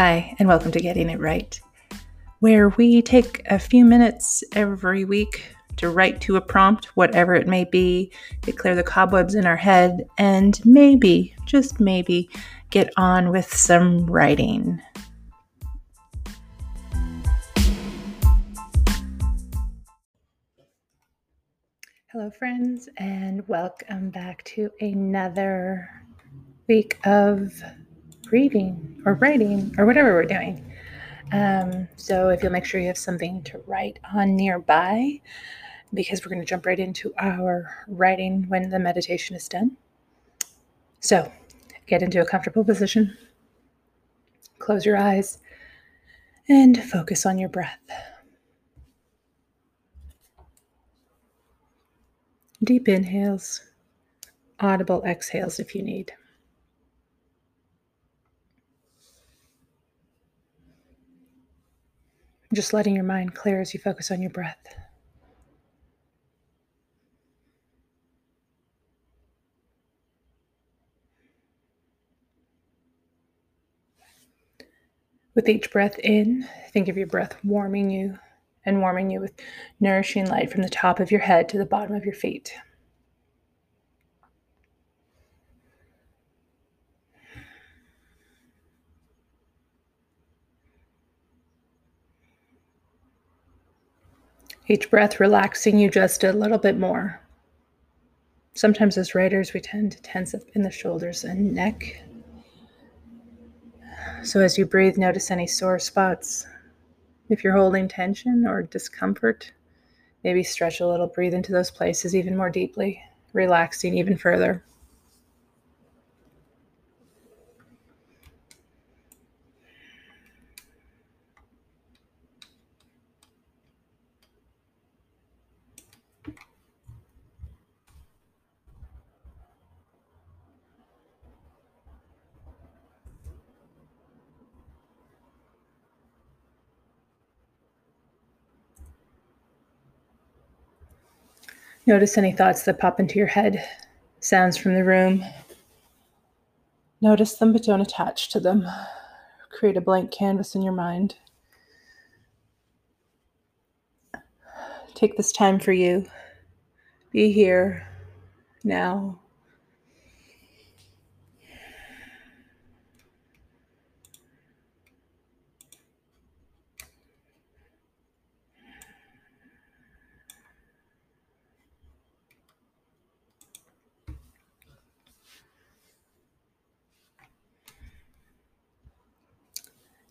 Hi, and welcome to Getting It Right, where we take a few minutes every week to write to a prompt, whatever it may be, to clear the cobwebs in our head, and maybe, just maybe, get on with some writing. Hello, friends, and welcome back to another week of reading or writing or whatever we're doing. Um, so, if you'll make sure you have something to write on nearby, because we're going to jump right into our writing when the meditation is done. So, get into a comfortable position, close your eyes, and focus on your breath. Deep inhales, audible exhales if you need. Just letting your mind clear as you focus on your breath. With each breath in, think of your breath warming you and warming you with nourishing light from the top of your head to the bottom of your feet. Each breath relaxing you just a little bit more. Sometimes, as writers, we tend to tense up in the shoulders and neck. So, as you breathe, notice any sore spots. If you're holding tension or discomfort, maybe stretch a little, breathe into those places even more deeply, relaxing even further. Notice any thoughts that pop into your head, sounds from the room. Notice them, but don't attach to them. Create a blank canvas in your mind. Take this time for you. Be here now.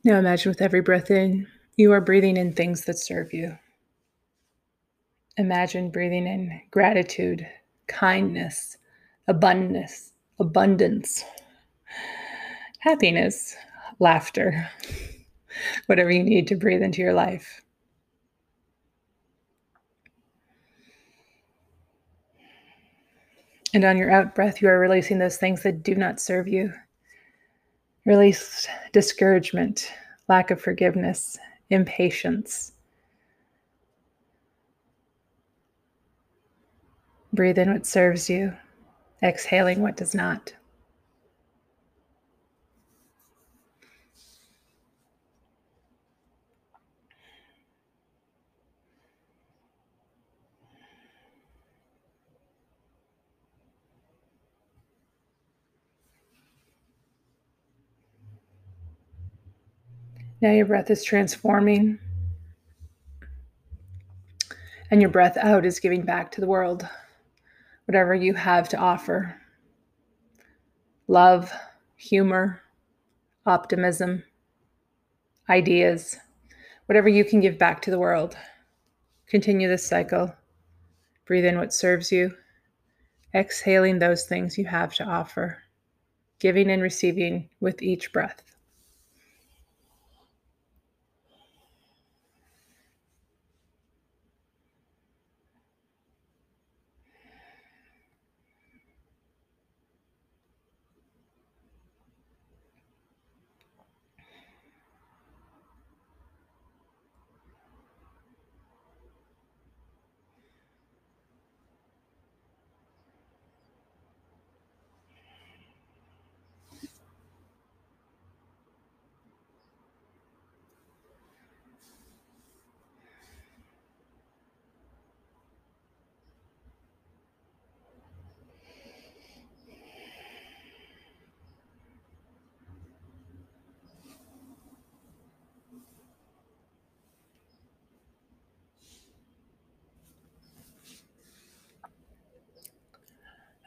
Now imagine with every breath in, you are breathing in things that serve you. Imagine breathing in gratitude, kindness, abundance, abundance, happiness, laughter, whatever you need to breathe into your life. And on your out breath, you are releasing those things that do not serve you Release discouragement, lack of forgiveness, impatience. Breathe in what serves you, exhaling what does not. Now your breath is transforming, and your breath out is giving back to the world whatever you have to offer love, humor, optimism, ideas, whatever you can give back to the world. Continue this cycle. Breathe in what serves you, exhaling those things you have to offer, giving and receiving with each breath.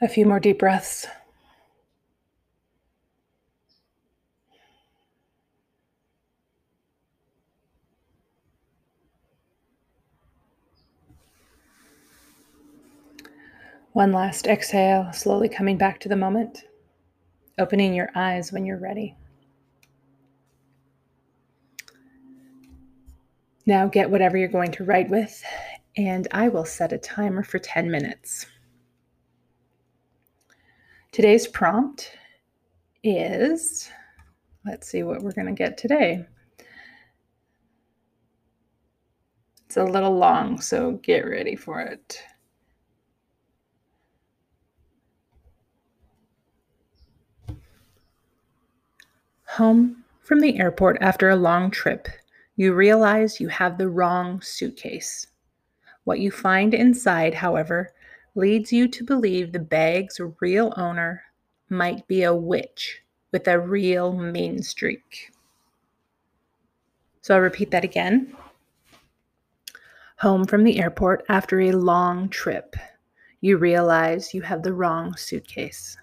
A few more deep breaths. One last exhale, slowly coming back to the moment, opening your eyes when you're ready. Now get whatever you're going to write with, and I will set a timer for 10 minutes. Today's prompt is let's see what we're going to get today. It's a little long, so get ready for it. Home from the airport after a long trip, you realize you have the wrong suitcase. What you find inside, however, leads you to believe the bag's real owner might be a witch with a real mean streak. So I'll repeat that again. Home from the airport after a long trip, you realize you have the wrong suitcase.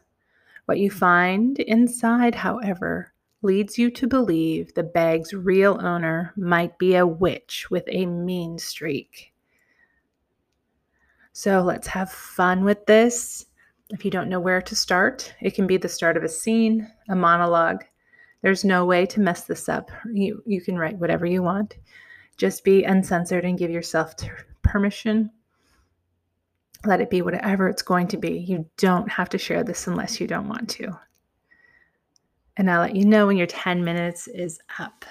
What you find inside, however, leads you to believe the bag's real owner might be a witch with a mean streak. So let's have fun with this. If you don't know where to start, it can be the start of a scene, a monologue. There's no way to mess this up. You, you can write whatever you want. Just be uncensored and give yourself permission. Let it be whatever it's going to be. You don't have to share this unless you don't want to and I'll let you know when your 10 minutes is up.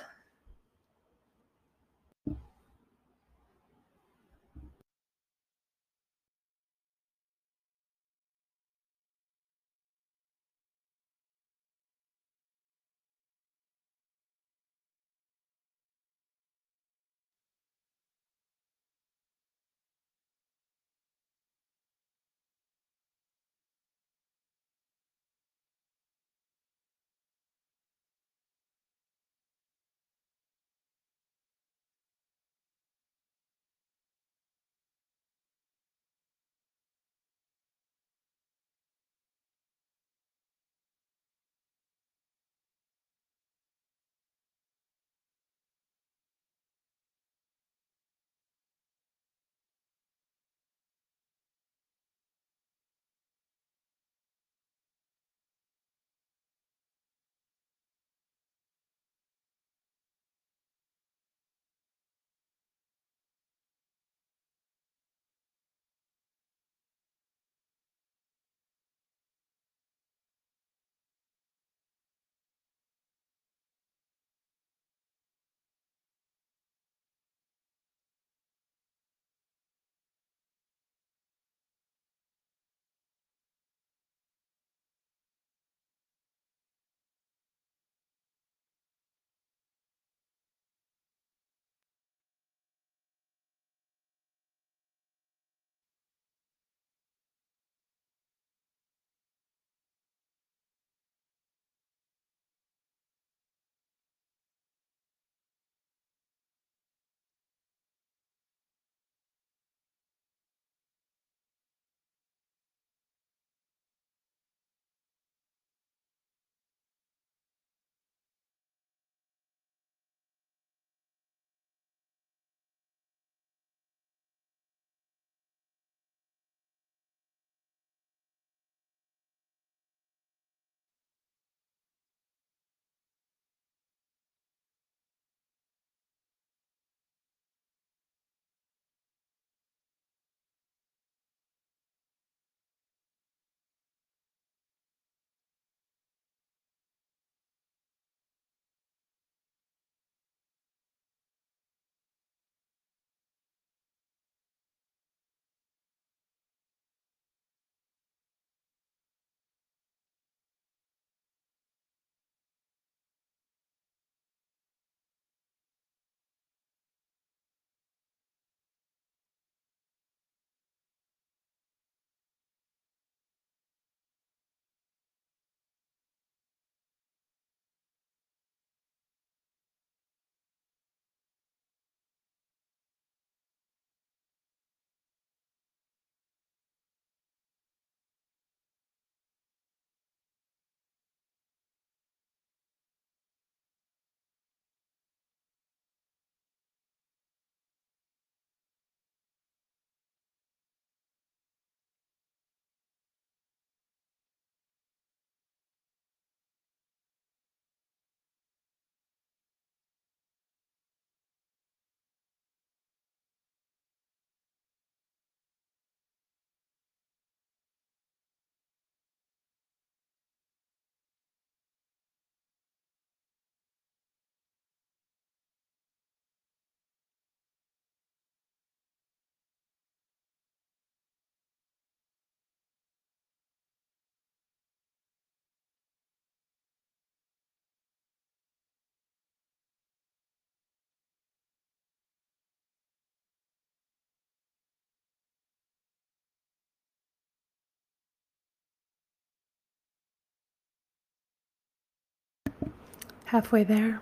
Halfway there.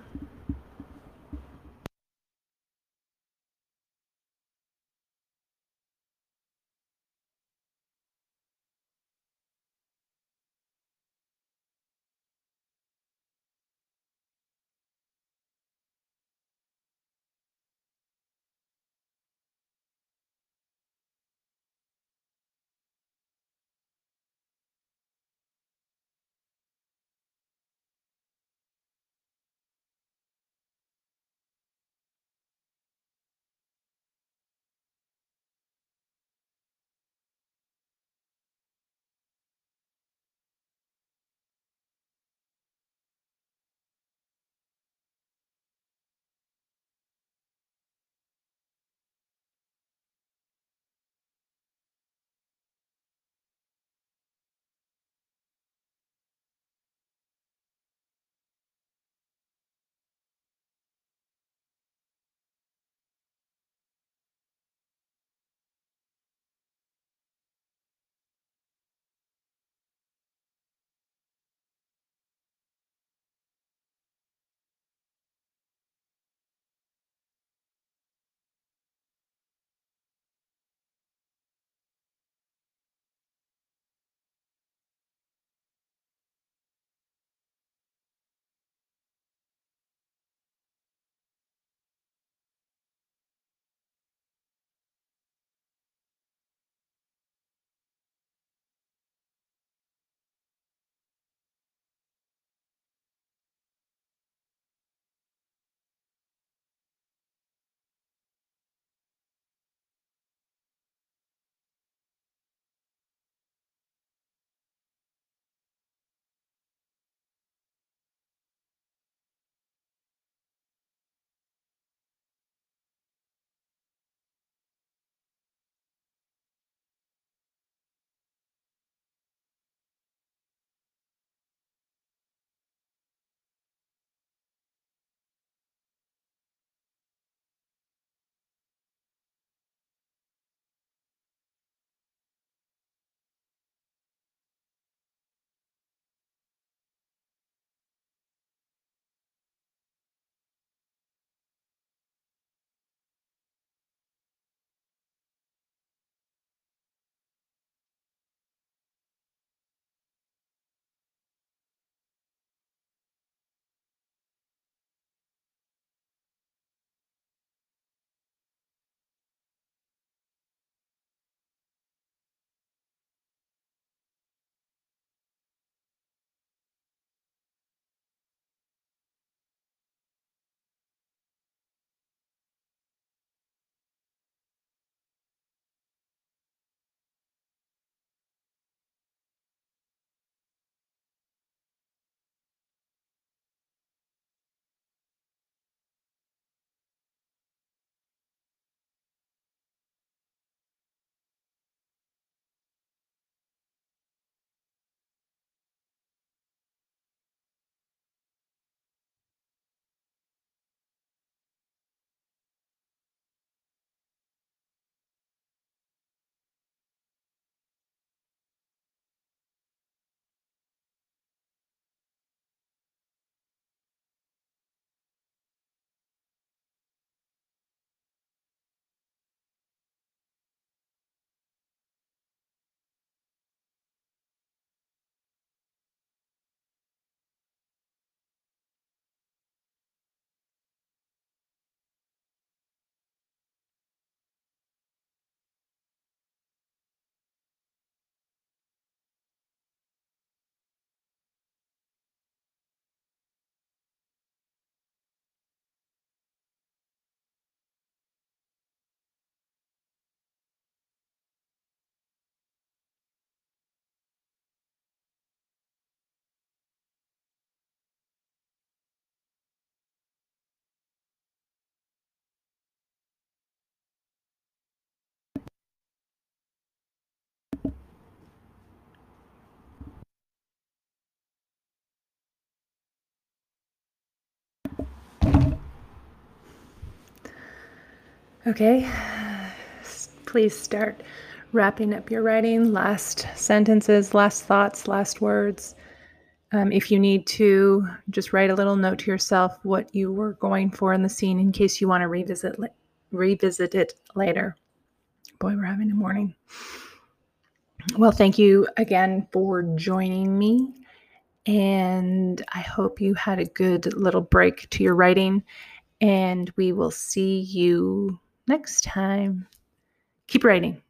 Okay, please start wrapping up your writing. Last sentences, last thoughts, last words. Um, if you need to, just write a little note to yourself what you were going for in the scene in case you want to revisit revisit it later. Boy, we're having a morning. Well, thank you again for joining me. And I hope you had a good little break to your writing. And we will see you next time. Keep writing.